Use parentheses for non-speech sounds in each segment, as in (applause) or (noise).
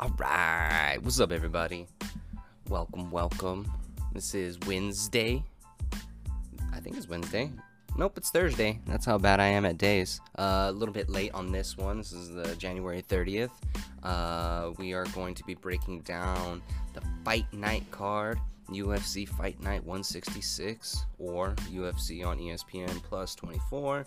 All right, what's up, everybody? Welcome, welcome. This is Wednesday. I think it's Wednesday. Nope, it's Thursday. That's how bad I am at days. Uh, a little bit late on this one. This is the January 30th. Uh, we are going to be breaking down the Fight Night card, UFC Fight Night 166, or UFC on ESPN Plus 24.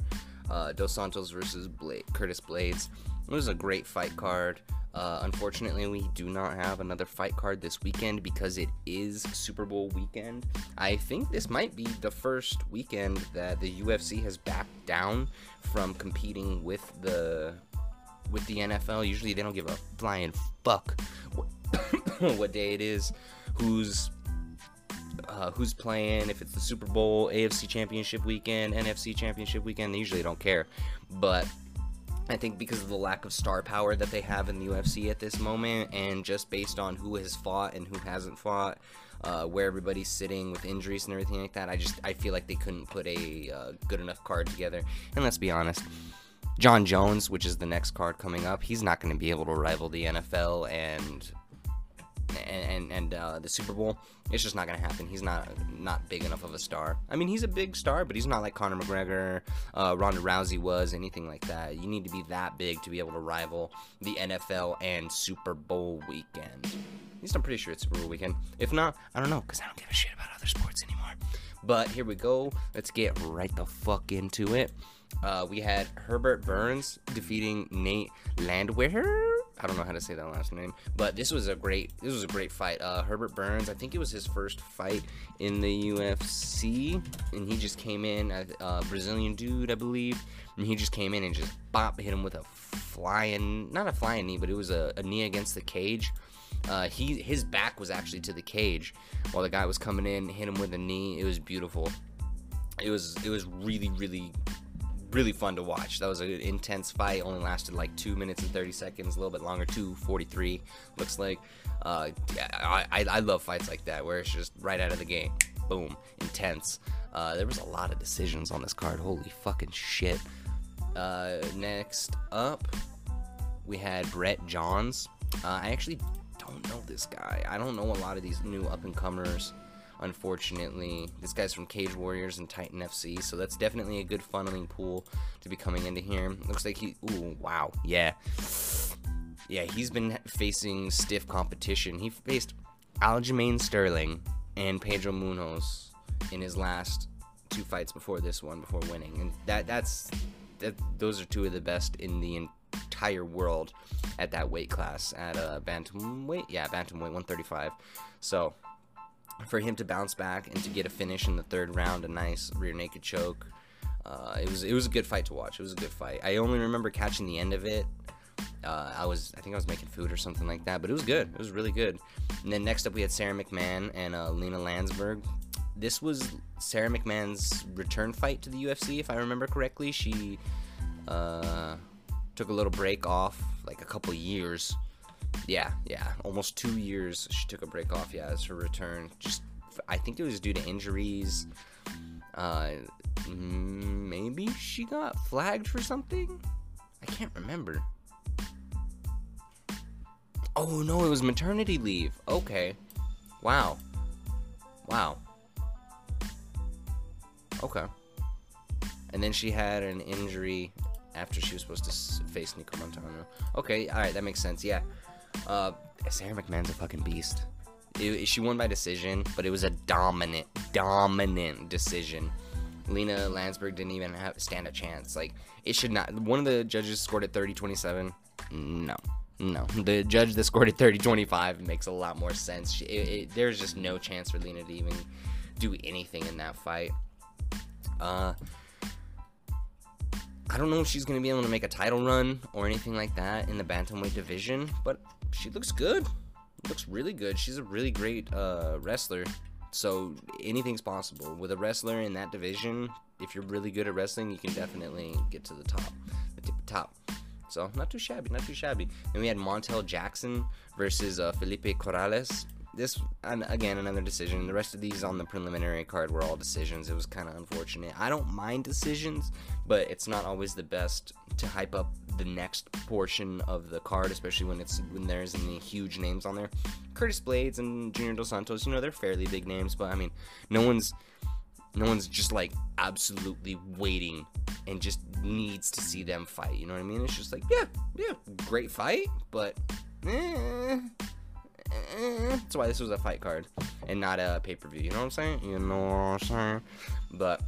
Uh, Dos Santos versus Curtis Blaydes. It was a great fight card. Uh, unfortunately, we do not have another fight card this weekend because it is Super Bowl weekend. I think this might be the first weekend that the UFC has backed down from competing with the with the NFL. Usually, they don't give a flying fuck what, (coughs) what day it is, who's uh, who's playing, if it's the Super Bowl, AFC Championship weekend, NFC Championship weekend. They usually don't care, but I think because of the lack of star power that they have in the UFC at this moment, and just based on who has fought and who hasn't fought, uh, where everybody's sitting with injuries and everything like that, I just I feel like they couldn't put a uh, good enough card together. And let's be honest, Jon Jones, which is the next card coming up, he's not going to be able to rival the NFL and and and uh, the Super Bowl. It's just not gonna happen. He's not not big enough of a star. I mean, he's a big star, but he's not like Conor McGregor, uh, Ronda Rousey was, anything like that. You need to be that big to be able to rival the NFL and Super Bowl weekend. At least I'm pretty sure it's Super Bowl weekend. If not, I don't know, cause I don't give a shit about other sports anymore. But here we go. Let's get right the fuck into it. Uh, we had Herbert Burns defeating Nate Landwehr. I don't know how to say that last name, but this was a great this was a great fight. Uh, Herbert Burns, I think it was his first fight in the UFC, and he just came in, a uh, Brazilian dude, I believe, and he just came in and just bop hit him with a flying, not a flying knee, but it was a, a knee against the cage. Uh, he his back was actually to the cage while the guy was coming in, hit him with a knee. It was beautiful. It was it was really really really fun to watch. That was an intense fight. Only lasted like two minutes and thirty seconds, a little bit longer. Two forty three looks like. Uh, yeah, I, I love fights like that where it's just right out of the game, boom, intense. Uh, there was a lot of decisions on this card. Holy fucking shit. Uh, next up, we had Brett Johns. Uh, I actually don't know this guy. I don't know a lot of these new up and comers unfortunately. This guy's from Cage Warriors and Titan FC, so that's definitely a good funneling pool to be coming into here. Looks like he. Ooh, wow. Yeah. Yeah, he's been facing stiff competition. He faced Aljamain Sterling and Pedro Munhoz in his last two fights before this one, before winning, and that that's that. Those are two of the best in the entire world at that weight class at uh, bantamweight. Yeah, bantamweight 135. So for him to bounce back and to get a finish in the third round, a nice rear naked choke. Uh, it was it was a good fight to watch. It was a good fight. I only remember catching the end of it. Uh, I was I think I was making food or something like that, but it was good. It was really good. And then next up we had Sara McMann and uh, Lena Landsberg. This was Sara McMann's return fight to the UFC, if I remember correctly. She uh, took a little break off, like a couple years, yeah, yeah, almost two years. She took a break off. Yeah, as her return. Just, I think it was due to injuries. Uh, maybe she got flagged for something. I can't remember. Oh no, it was maternity leave. Okay. Wow. Wow. Okay. And then she had an injury after she was supposed to face Nicco Montaño. Okay, all right, that makes sense. Yeah. Uh, Sara McMann's a fucking beast. It, she won by decision, but it was a dominant, dominant decision. Lena Landsberg didn't even have stand a chance. Like it should not. One of the judges scored at 30-27. No, no. The judge that scored at 30-25 makes a lot more sense. She, it, it, there's just no chance for Lena to even do anything in that fight. Uh, I don't know if she's gonna be able to make a title run or anything like that in the bantamweight division, but she looks good. Looks really good. She's a really great uh, wrestler. So anything's possible with a wrestler in that division. If you're really good at wrestling, you can definitely get to the top, the tip top. So not too shabby, not too shabby. Then we had Montel Jackson versus uh, Felipe Corrales. This again another decision. The rest of these on the preliminary card were all decisions. It was kind of unfortunate. I don't mind decisions, but it's not always the best to hype up the next portion of the card, especially when it's when there's any huge names on there. Curtis Blaydes and Junior Dos Santos, you know, they're fairly big names, but I mean, no one's no one's just like absolutely waiting and just needs to see them fight. You know what I mean? It's just like, yeah, yeah, great fight, but eh, eh. that's why this was a fight card and not a pay per view. You know what I'm saying? You know what I'm saying? But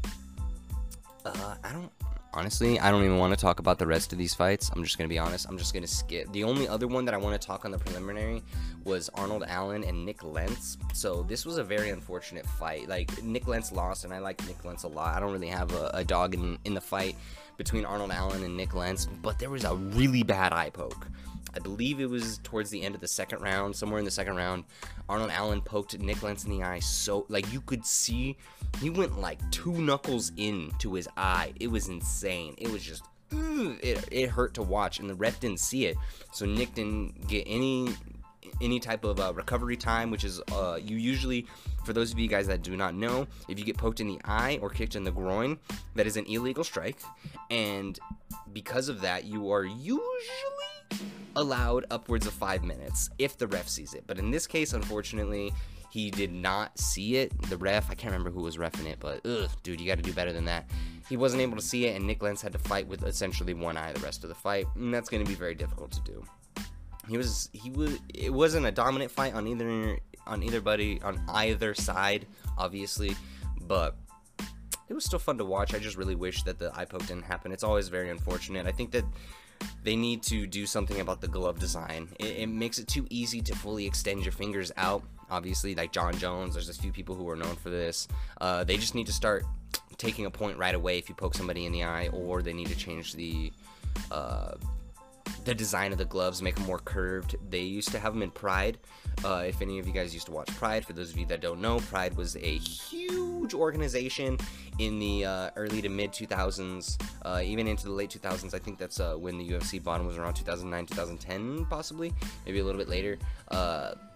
uh, I don't honestly, I don't even want to talk about the rest of these fights. I'm just to be honest. I'm just to skip. The only other one that I want to talk on the preliminary was Arnold Allen and Nik Lentz. So this was a very unfortunate fight. Like, Nik Lentz lost, and I like Nik Lentz a lot. I don't really have a, a dog in, in the fight between Arnold Allen and Nik Lentz, but there was a really bad eye poke. I believe it was towards the end of the second round, somewhere in the second round. Arnold Allen poked Nik Lentz in the eye so, like, you could see he went like two knuckles into his eye. It was insane. It was just, it, it hurt to watch, and the ref didn't see it. So Nick didn't get any any type of uh, recovery time, which is uh, you usually, for those of you guys that do not know, if you get poked in the eye or kicked in the groin, that is an illegal strike, and because of that, you are usually allowed upwards of five minutes if the ref sees it. But in this case, unfortunately, he did not see it. The ref, I can't remember who was refing it, but ugh, dude, you got to do better than that. He wasn't able to see it, and Nik Lentz had to fight with essentially one eye the rest of the fight, and that's going to be very difficult to do. He was he was it wasn't a dominant fight on either on either buddy on either side, obviously, but it was still fun to watch. I just really wish that the eye poke didn't happen. It's always very unfortunate. I think that they need to do something about the glove design. It, it, makes it too easy to fully extend your fingers out. Obviously, like Jon Jones, there's a few people who are known for this. Uh, they just need to start taking a point right away if you poke somebody in the eye, or they need to change the uh, the design of the gloves, make them more curved. They used to have them in Pride. Uh, if any of you guys used to watch Pride, for those of you that don't know, Pride was a huge organization in the uh, early to mid 2000s, uh, even into the late 2000s. I think that's uh, when the UFC bottom was around 2009, 2010, possibly, maybe a little bit later.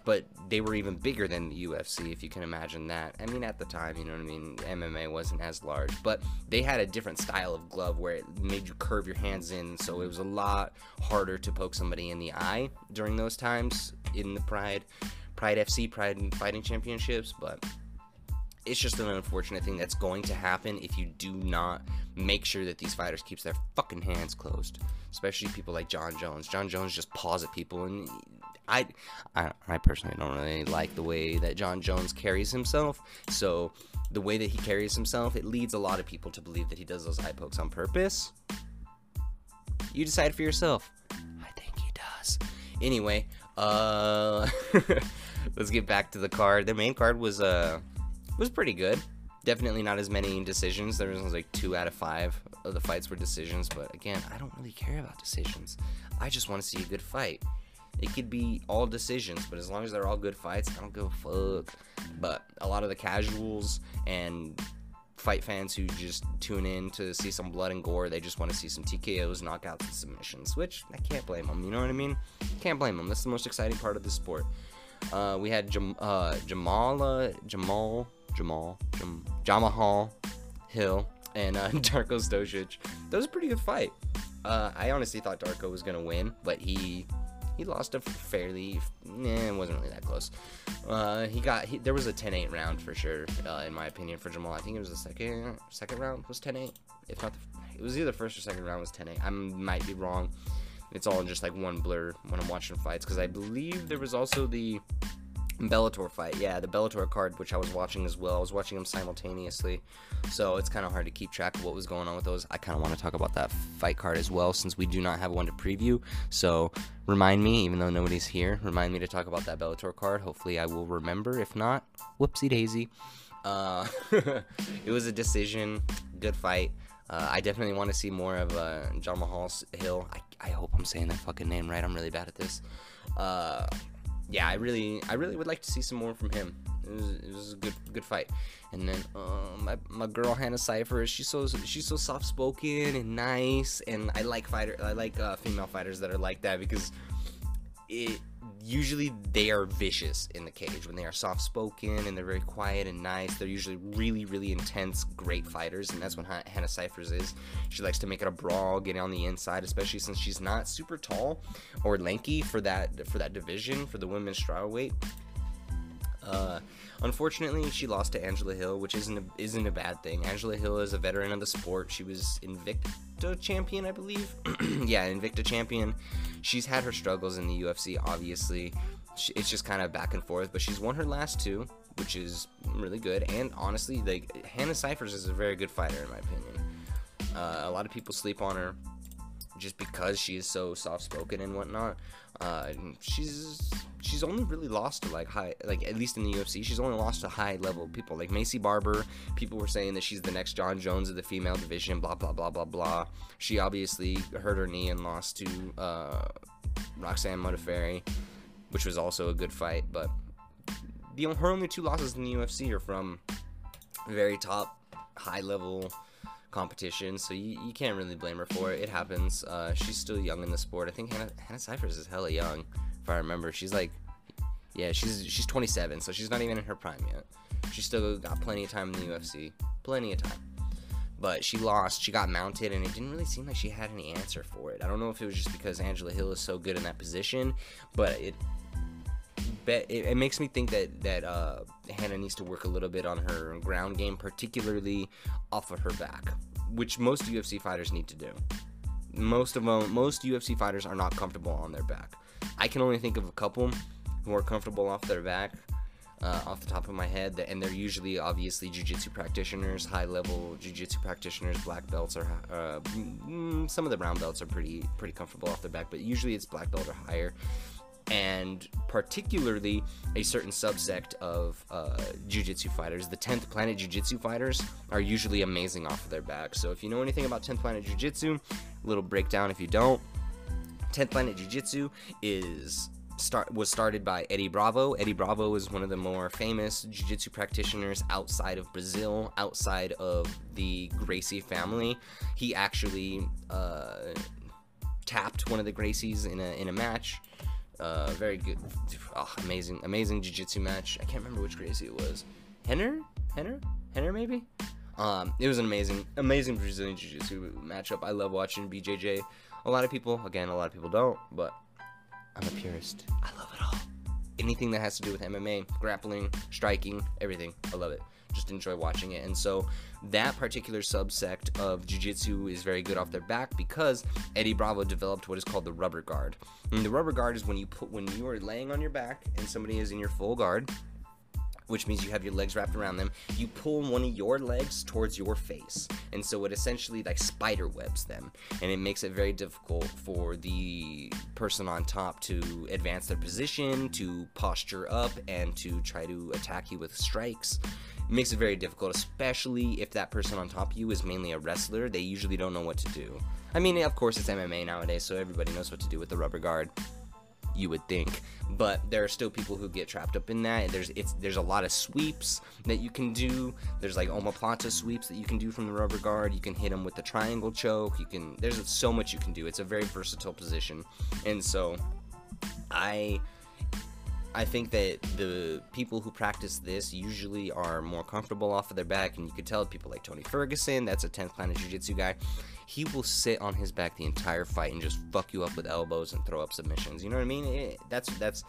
But they were even bigger than the UFC, if you can imagine that. I mean, at the time, you know what I mean? MMA wasn't as large, but they had a different style of glove where it made you curve your hands in, so it was a lot harder to poke somebody in the eye during those times in the Pride, Pride FC, Pride Fighting Championships, but it's just an unfortunate thing that's going to happen if you do not make sure that these fighters keeps their fucking hands closed especially people like Jon Jones. Jon Jones just paws at people, and I, I, I personally don't really like the way that Jon Jones carries himself. So the way that he carries himself, it leads a lot of people to believe that he does those eye pokes on purpose. You decide for yourself. I think he does. Anyway, uh, (laughs) let's get back to the card. The main card was uh was pretty good. Definitely not as many decisions. There was like two out of five of the fights were decisions, but again, I don't really care about decisions. I just want to see a good fight. It could be all decisions, but as long as they're all good fights, I don't give a fuck. But a lot of the casuals and fight fans who just tune in to see some blood and gore, they just want to see some TKOs, knockouts, and submissions, which I can't blame them. You know what I mean? Can't blame them. That's the most exciting part of the sport. Uh, we had Jam- uh, Jamala, Jamal, Jamal, Jam- Jamahal Hill and uh, (laughs) Darko Stosic. That was a pretty good fight. Uh, I honestly thought Darko was gonna win, but he he lost a fairly, nah, it wasn't really that close. Uh, he got, he, there was a 10-8 round for sure, uh, in my opinion, for Jamal. I think it was the second, second round was 10-8. If not, the, it was either first or second round was 10-8. I might be wrong. It's all just like one blur when I'm watching fights, because I believe there was also the Bellator fight, yeah, the Bellator card, which I was watching as well. I was watching them simultaneously, so it's kind of hard to keep track of what was going on with those. I kind of want to talk about that fight card as well, since we do not have one to preview. So remind me, even though nobody's here, remind me to talk about that Bellator card. Hopefully, I will remember. If not, whoopsie daisy. Uh, (laughs) it was a decision, good fight. Uh, I definitely want to see more of uh, Jamahal Hill. I, I hope I'm saying that fucking name right. I'm really bad at this. Uh, yeah, I really, I really would like to see some more from him. It was, it was a good, good fight. And then uh, my, my girl Hannah Cipher, she's so she's so soft spoken and nice, and I like fighter, I like uh, female fighters that are like that because it usually they are vicious in the cage. When they are soft spoken and they're very quiet and nice they're usually really really intense great fighters and that's what Hannah Cifers is. She likes to make it a brawl get on the inside especially since she's not super tall or lanky for that for that division for the women's strawweight uh, unfortunately, she lost to Angela Hill, which isn't a, isn't a bad thing. Angela Hill is a veteran of the sport. She was Invicta champion, I believe. (clears throat) yeah, Invicta champion. She's had her struggles in the UFC, obviously. It's just kind of back and forth, but she's won her last two, which is really good. And honestly, like Hannah Cifers is a very good fighter, in my opinion. Uh, a lot of people sleep on her just because she is so soft spoken and whatnot. Uh, she's she's only really lost to like high, like at least in the UFC, she's only lost to high level people like Maycee Barber. People were saying that she's the next Jon Jones of the female division. Blah blah blah blah blah. She obviously hurt her knee and lost to uh, Roxanne Modafferi, which was also a good fight. But the her only two losses in the UFC are from very top, high level competition, so you, you can't really blame her for it. It happens. Uh, she's still young in the sport. I think Hannah, Hannah Cifers is hella young, if I remember. She's like, yeah, she's she's 27, so she's not even in her prime yet. She's still got plenty of time in the UFC, plenty of time. But she lost. She got mounted, and it didn't really seem like she had any answer for it. I don't know if it was just because Angela Hill is so good in that position, but it it, it makes me think that that uh, Hannah needs to work a little bit on her ground game, particularly off of her back, which most UFC fighters need to do. Most of them, most UFC fighters are not comfortable on their back. I can only think of a couple who are comfortable off their back, uh, off the top of my head, and they're usually obviously jiu-jitsu practitioners, high-level jiu-jitsu practitioners, black belts, or uh, mm, some of the brown belts are pretty pretty comfortable off their back, but usually it's black belt or higher and particularly a certain subsect of uh, jiu-jitsu fighters. The 10th Planet Jiu-Jitsu fighters are usually amazing off of their back. So if you know anything about 10th Planet Jiu-Jitsu, little breakdown if you don't. 10th Planet Jiu-Jitsu is start was started by Eddie Bravo. Eddie Bravo is one of the more famous jiu-jitsu practitioners outside of Brazil, outside of the Gracie family. He actually uh, tapped one of the Gracies in a in a match uh, very good, oh, amazing, amazing jiu-jitsu match. I can't remember which Gracie it was. Henner, Henner, Henner, maybe. Um, it was an amazing, amazing Brazilian jiu-jitsu matchup. I love watching BJJ. A lot of people, again, a lot of people don't, but I'm a purist. I love it all. Anything that has to do with MMA, grappling, striking, everything. I love it just enjoy watching it. And so that particular subsect of jiu-jitsu is very good off their back because Eddie Bravo developed what is called the rubber guard. And the rubber guard is when you put when you are laying on your back and somebody is in your full guard which means you have your legs wrapped around them. You pull one of your legs towards your face, and so it essentially like spider webs them, and it makes it very difficult for the person on top to advance their position, to posture up, and to try to attack you with strikes. It makes it very difficult, especially if that person on top of you is mainly a wrestler. They usually don't know what to do. I mean, of course, it's MMA nowadays, so everybody knows what to do with the rubber guard you would think. But there are still people who get trapped up in that. There's it's there's a lot of sweeps that you can do. There's like omoplata sweeps that you can do from the rubber guard. You can hit them with the triangle choke. You can there's so much you can do. It's a very versatile position, and so I. I think that the people who practice this usually are more comfortable off of their back, and you could tell people like Tony Ferguson, that's a 10th Planet Jiu Jitsu guy he will sit on his back the entire fight and just fuck you up with elbows and throw up submissions. You know what I mean? It, that's that's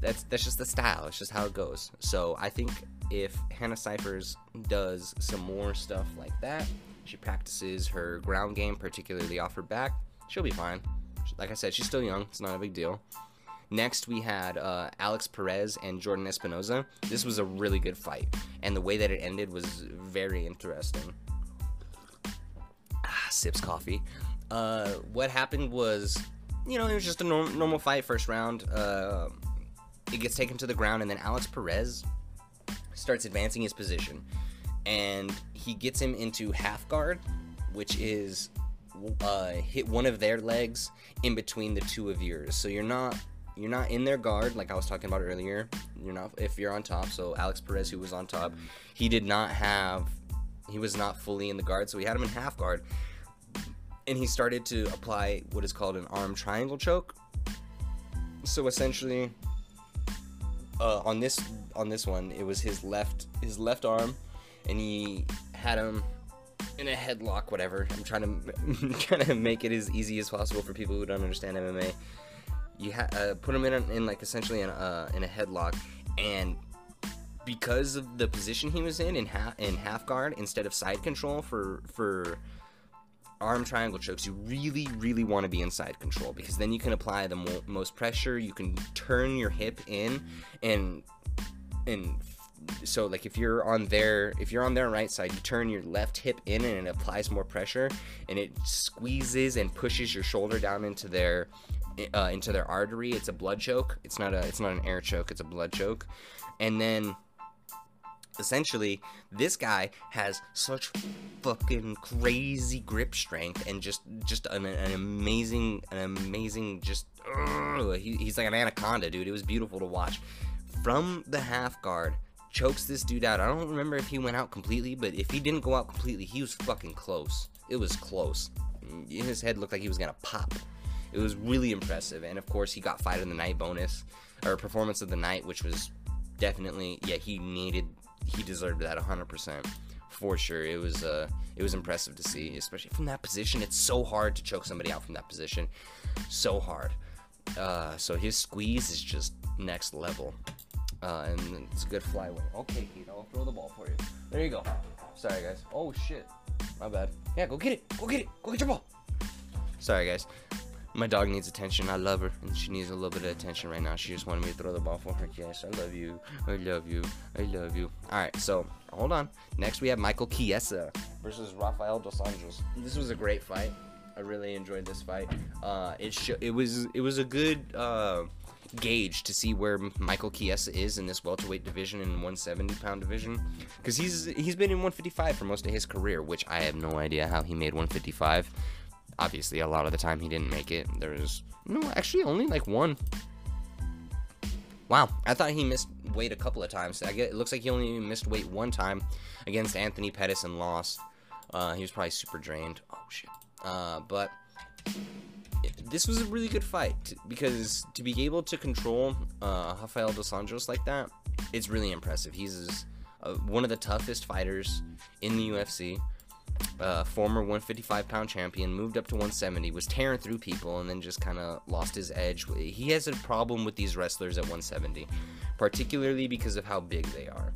that's that's just the style. It's just how it goes. So I think if Hannah Cifers does some more stuff like that, she practices her ground game, particularly off her back, she'll be fine. Like I said, she's still young. It's not a big deal. Next, we had uh, Alex Perez and Jordan Espinosa. This was a really good fight, and the way that it ended was very interesting sips coffee. Uh, what happened was, you know, it was just a norm- normal fight, first round. Uh, it gets taken to the ground, and then Alex Perez starts advancing his position, and he gets him into half guard, which is uh, hit one of their legs in between the two of yours. So you're not you're not in their guard like I was talking about earlier. You're not if you're on top. So Alex Perez, who was on top, he did not have he was not fully in the guard, so he had him in half guard and he started to apply what is called an arm triangle choke. so essentially, uh, on this on this one, it was his left his left arm, and he had him in a headlock, whatever. I'm trying to (laughs) trying to make it as easy as possible for people who don't understand MMA. You ha- uh, put him in, in like essentially in a, uh, in a headlock, and because of the position he was in in half in half guard instead of side control for for arm triangle chokes, you really, really want to be in side control because then you can apply the mo- most pressure. You can turn your hip in, and and so like if you're on their if you're on their right side, you turn your left hip in and it applies more pressure, and it squeezes and pushes your shoulder down into their uh, into their artery. It's a blood choke. It's not a it's not an air choke. It's a blood choke, and then essentially this guy has such fucking crazy grip strength and just just an, an amazing an amazing just he, he's like an anaconda dude. It was beautiful to watch. From the half guard chokes this dude out. I don't remember if he went out completely but if he didn't go out completely he was fucking close. It was close. His head looked like he was gonna pop it was really impressive and of course he got fight of the night bonus or performance of the night which was definitely yeah he needed he deserved that 100% for sure. It was uh, it was impressive to see, especially from that position. It's so hard to choke somebody out from that position, so hard. Uh, so his squeeze is just next level, uh, and it's a good flyweight. Okay, Keith, I'll throw the ball for you. There you go. Sorry, guys. Oh shit, my bad. Yeah, go get it. Go get it. Go get your ball. Sorry, guys my dog needs attention. I love her, and she needs a little bit of attention right now. She just wanted me to throw the ball for her. Yes, I love you. I love you. I love you. All right, so hold on. Next, we have Michael Chiesa versus Rafael dos Anjos. This was a great fight. I really enjoyed this fight. Uh, it sh- it was it was a good uh, gauge to see where Michael Chiesa is in this welterweight division and 170 pound division, because he's he's been in 155 for most of his career, which I have no idea how he made 155 obviously a lot of the time he didn't make it. There was no, actually only like one. Wow, I thought he missed weight a couple of times. I get it looks like he only missed weight one time against Anthony Pettis and lost. Uh, he was probably super drained. Oh shit. Uh, but this was a really good fight because to be able to control uh, Rafael dos Anjos like that, it's really impressive. He's uh, one of the toughest fighters in the UFC uh, former 155 pound champion, moved up to 170, was tearing through people, and then just kind of lost his edge. He has a problem with these wrestlers at 170, particularly because of how big they are.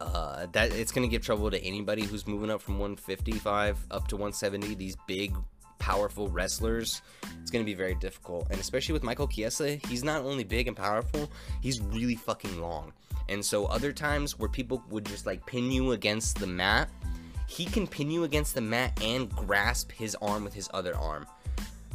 Uh, that it's gonna give trouble to anybody who's moving up from 155 up to 170. These big, powerful wrestlers, it's gonna be very difficult. And especially with Michael Chiesa, he's not only big and powerful, he's really fucking long. And so other times where people would just like pin you against the mat he can pin you against the mat and grasp his arm with his other arm.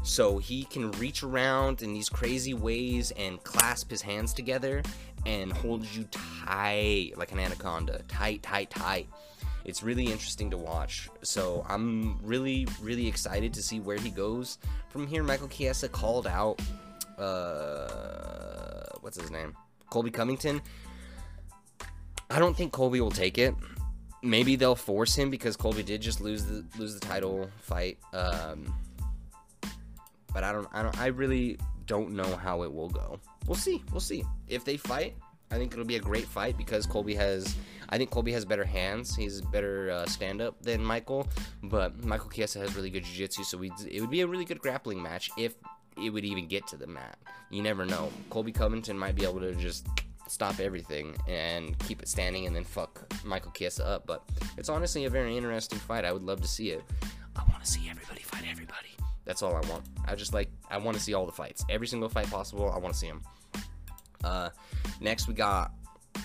So he can reach around in these crazy ways and clasp his hands together and hold you tight like an anaconda. Tight, tight, tight. It's really interesting to watch. So I'm really, really excited to see where he goes from here. Michael Chiesa called out, uh, what's his name? Colby Covington. I don't think Colby will take it maybe they'll force him because Colby did just lose the lose the title fight. Um, but I don't I don't I really don't know how it will go. We'll see. We'll see. If they fight, I think it'll be a great fight because Colby has I think Colby has better hands. He's better uh, stand up than Michael, but Michael Chiesa has really good jiu-jitsu, so we it would be a really good grappling match if it would even get to the mat. You never know. Colby Covington might be able to just stop everything and keep it standing and then fuck Michael Chiesa up. But it's honestly a very interesting fight. I would love to see it. I want to see everybody fight everybody. That's all I want. I just like I want to see all the fights, every single fight possible. I want to see them. Uh, next we got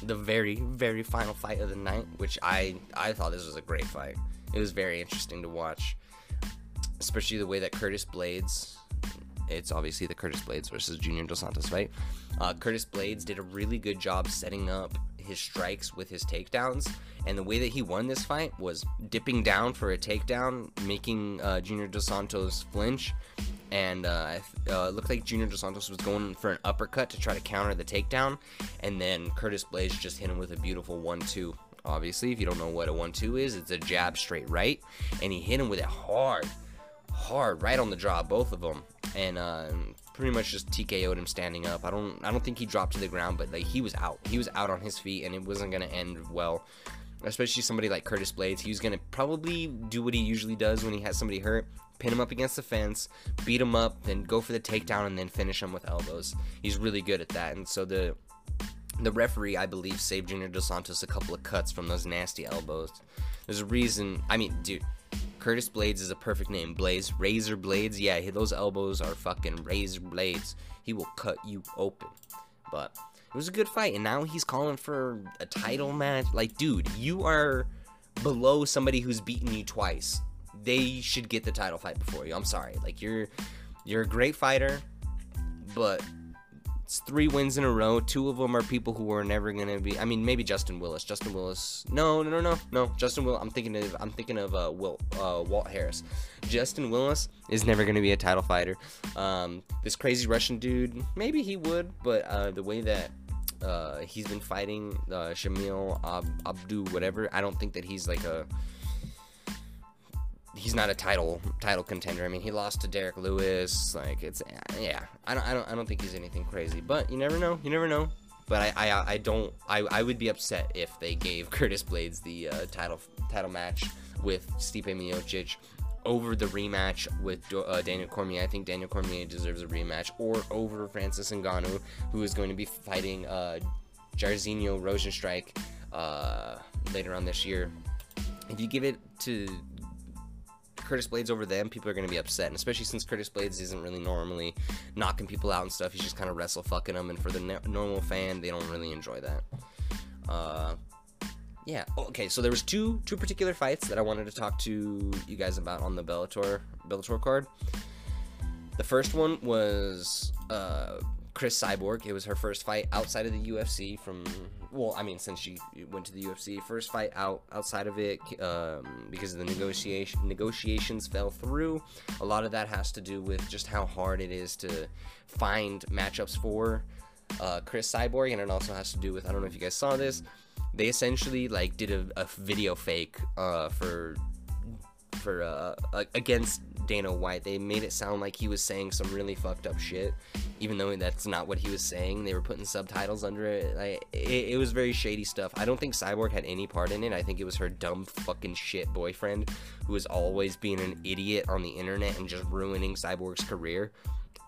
the very very final fight of the night, which I I thought this was a great fight. It was very interesting to watch, especially the way that Curtis Blaydes it's obviously the Curtis Blaydes versus Junior Dos Santos fight. Uh, Curtis Blaydes did a really good job setting up his strikes with his takedowns, and the way that he won this fight was dipping down for a takedown, making uh, Junior Dos Santos flinch, and uh, uh, it looked like Junior Dos Santos was going for an uppercut to try to counter the takedown, and then Curtis Blaydes just hit him with a beautiful one-two. Obviously, if you don't know what a one-two is, it's a jab straight right, and he hit him with it hard hard right on the jaw, both of them. And uh, pretty much just TKO'd him standing up. I don't I don't think he dropped to the ground, but like he was out. He was out on his feet, and it wasn't gonna end well. Especially somebody like Curtis Blaydes, he was gonna probably do what he usually does when he has somebody hurt, pin him up against the fence, beat him up, then go for the takedown, and then finish him with elbows. He's really good at that, and so the the referee, I believe, saved Junior Dos Santos a couple of cuts from those nasty elbows. There's a reason. I mean, dude, Curtis Blaydes is a perfect name. Blaze, razor blades. Yeah, those elbows are fucking razor blades. He will cut you open. But it was a good fight, and now he's calling for a title match. Like, dude, you are below somebody who's beaten you twice. They should get the title fight before you. I'm sorry. Like, you're you're a great fighter, but it's three wins in a row. Two of them are people who are never gonna be. I mean, maybe Justin Willis. Justin Willis. No, no, no, no, no. Justin Will. I'm thinking of. I'm thinking of uh, Will, uh, Walt Harris. Justin Willis is never gonna be a title fighter. Um, this crazy Russian dude. Maybe he would, but uh, the way that uh, he's been fighting uh, Shamil Ab- Abdu, whatever. I don't think that he's like a he's not a title title contender. I mean, he lost to Derrick Lewis. Like it's yeah. I don't I don't I don't think he's anything crazy. But you never know. You never know. But I I, I don't I, I would be upset if they gave (laughs) Curtis Blaydes the uh, title title match with Stipe Miocic over the rematch with uh, Daniel Cormier. I think Daniel Cormier deserves a rematch, or over Francis Ngannou, who is going to be fighting uh, Jairzinho Rozenstruik uh, later on this year. If you give it to Curtis Blaydes over them, people are going to be upset, and especially since Curtis Blaydes isn't really normally knocking people out and stuff. He's just kind of wrestle fucking them, and for the normal fan, they don't really enjoy that. Uh, yeah. Oh, okay, so there was two two particular fights that I wanted to talk to you guys about on the Bellator Bellator card. The first one was uh, Cris Cyborg. It was her first fight outside of the UFC from well, I mean, since she went to the UFC, first fight out outside of it um, because the negotiation negotiations fell through. A lot of that has to do with just how hard it is to find matchups for uh, Cris Cyborg, and it also has to do with I don't know if you guys saw this. They essentially like did a, a video fake uh, for for uh, against Dana White. They made it sound like he was saying some really fucked up shit, even though that's not what he was saying. They were putting subtitles under it. Like, it, it was very shady stuff. I don't think Cyborg had any part in it. I think it was her dumb fucking shit boyfriend who was always being an idiot on the internet and just ruining Cyborg's career.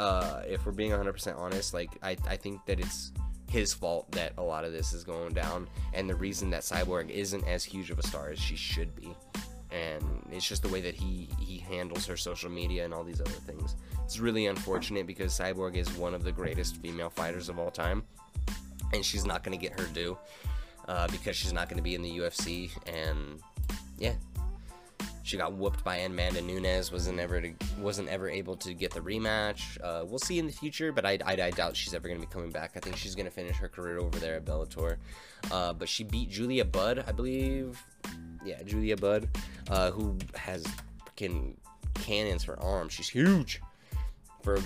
Uh, if we're being 100% honest, like I, I think that it's his fault that a lot of this is going down, and the reason that Cyborg isn't as huge of a star as she should be and it's just the way that he he handles her social media and all these other things. It's really unfortunate because Cyborg is one of the greatest female fighters of all time, and she's not going to get her due uh, because she's not going to be in the UFC. And yeah, she got whooped by Amanda Nunes. wasn't ever to, wasn't ever able to get the rematch. Uh, we'll see in the future, but I, I, I doubt she's ever going to be coming back. I think she's going to finish her career over there at Bellator. Uh, but she beat Julia Budd, I believe yeah, Julia Budd, uh, who has freaking cannons for arms. She's huge. For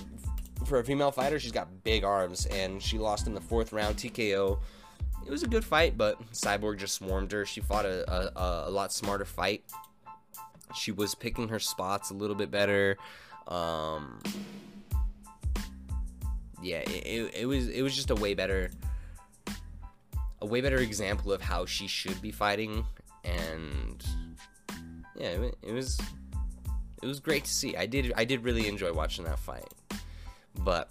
for a female fighter, she's got big arms, and she lost in the fourth round TKO. It was a good fight, but Cyborg just swarmed her. She fought a, a, a lot smarter fight. She was picking her spots a little bit better. Um, yeah, it, it, it was it was just a way better a way better example of how she should be fighting and yeah, it, it was it was great to see. I did I did really enjoy watching that fight, but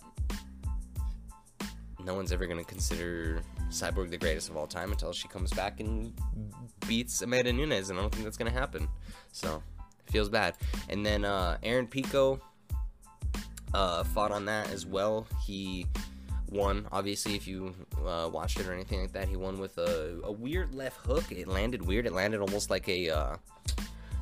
no one's ever gonna consider Cyborg the greatest of all time until she comes back and beats Amanda Nunes, and I don't think that's gonna happen. So it feels bad. And then uh, Aaron Pico uh, fought on that as well. He won. Obviously, if you uh, watched it or anything like that, he won with a, a weird left hook. It landed weird. It landed almost like a uh,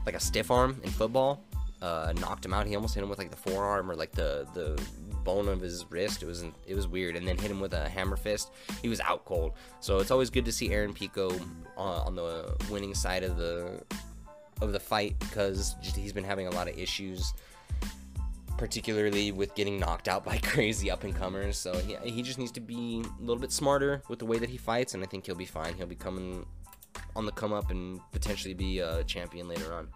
like a stiff arm in football. Uh, knocked him out. He almost hit him with like the forearm or like the the bone of his wrist. It was it was weird. And then hit him with a hammer fist. He was out cold. So it's always good to see Aaron Pico uh, on the winning side of the of the fight because he's been having a lot of issues particularly with getting knocked out (laughs) by crazy up and comers. So he, he just needs to be a little bit smarter with the way that he fights, and I think he'll be fine. He'll be coming on the come up and potentially be a champion later on.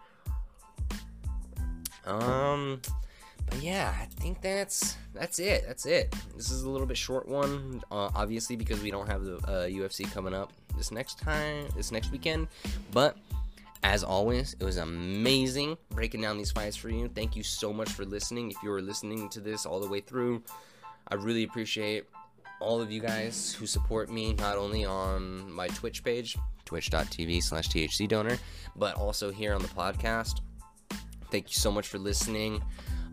Um, but yeah, I think that's that's it. That's it. This is a little bit short one, uh, obviously because we don't have the uh, UFC coming up this next time, this next weekend. But as always, it was amazing breaking down these fights for you. Thank you so much for listening. If you were listening to this all the way through, I really appreciate all of you guys who support me not only on my Twitch page, twitch.tv slash THC donor, but also here on the podcast. Thank you so much for listening.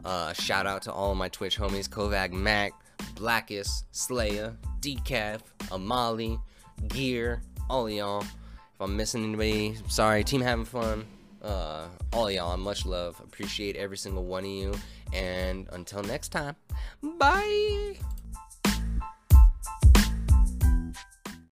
Uh, shout out to all my Twitch homies Kovac Mac, Blackest, Slayer, Decaf, Amali, Gear, all y'all. If I'm missing anybody, sorry. Team having fun. Uh, all y'all, much love. Appreciate every single one of you. And until next time, bye.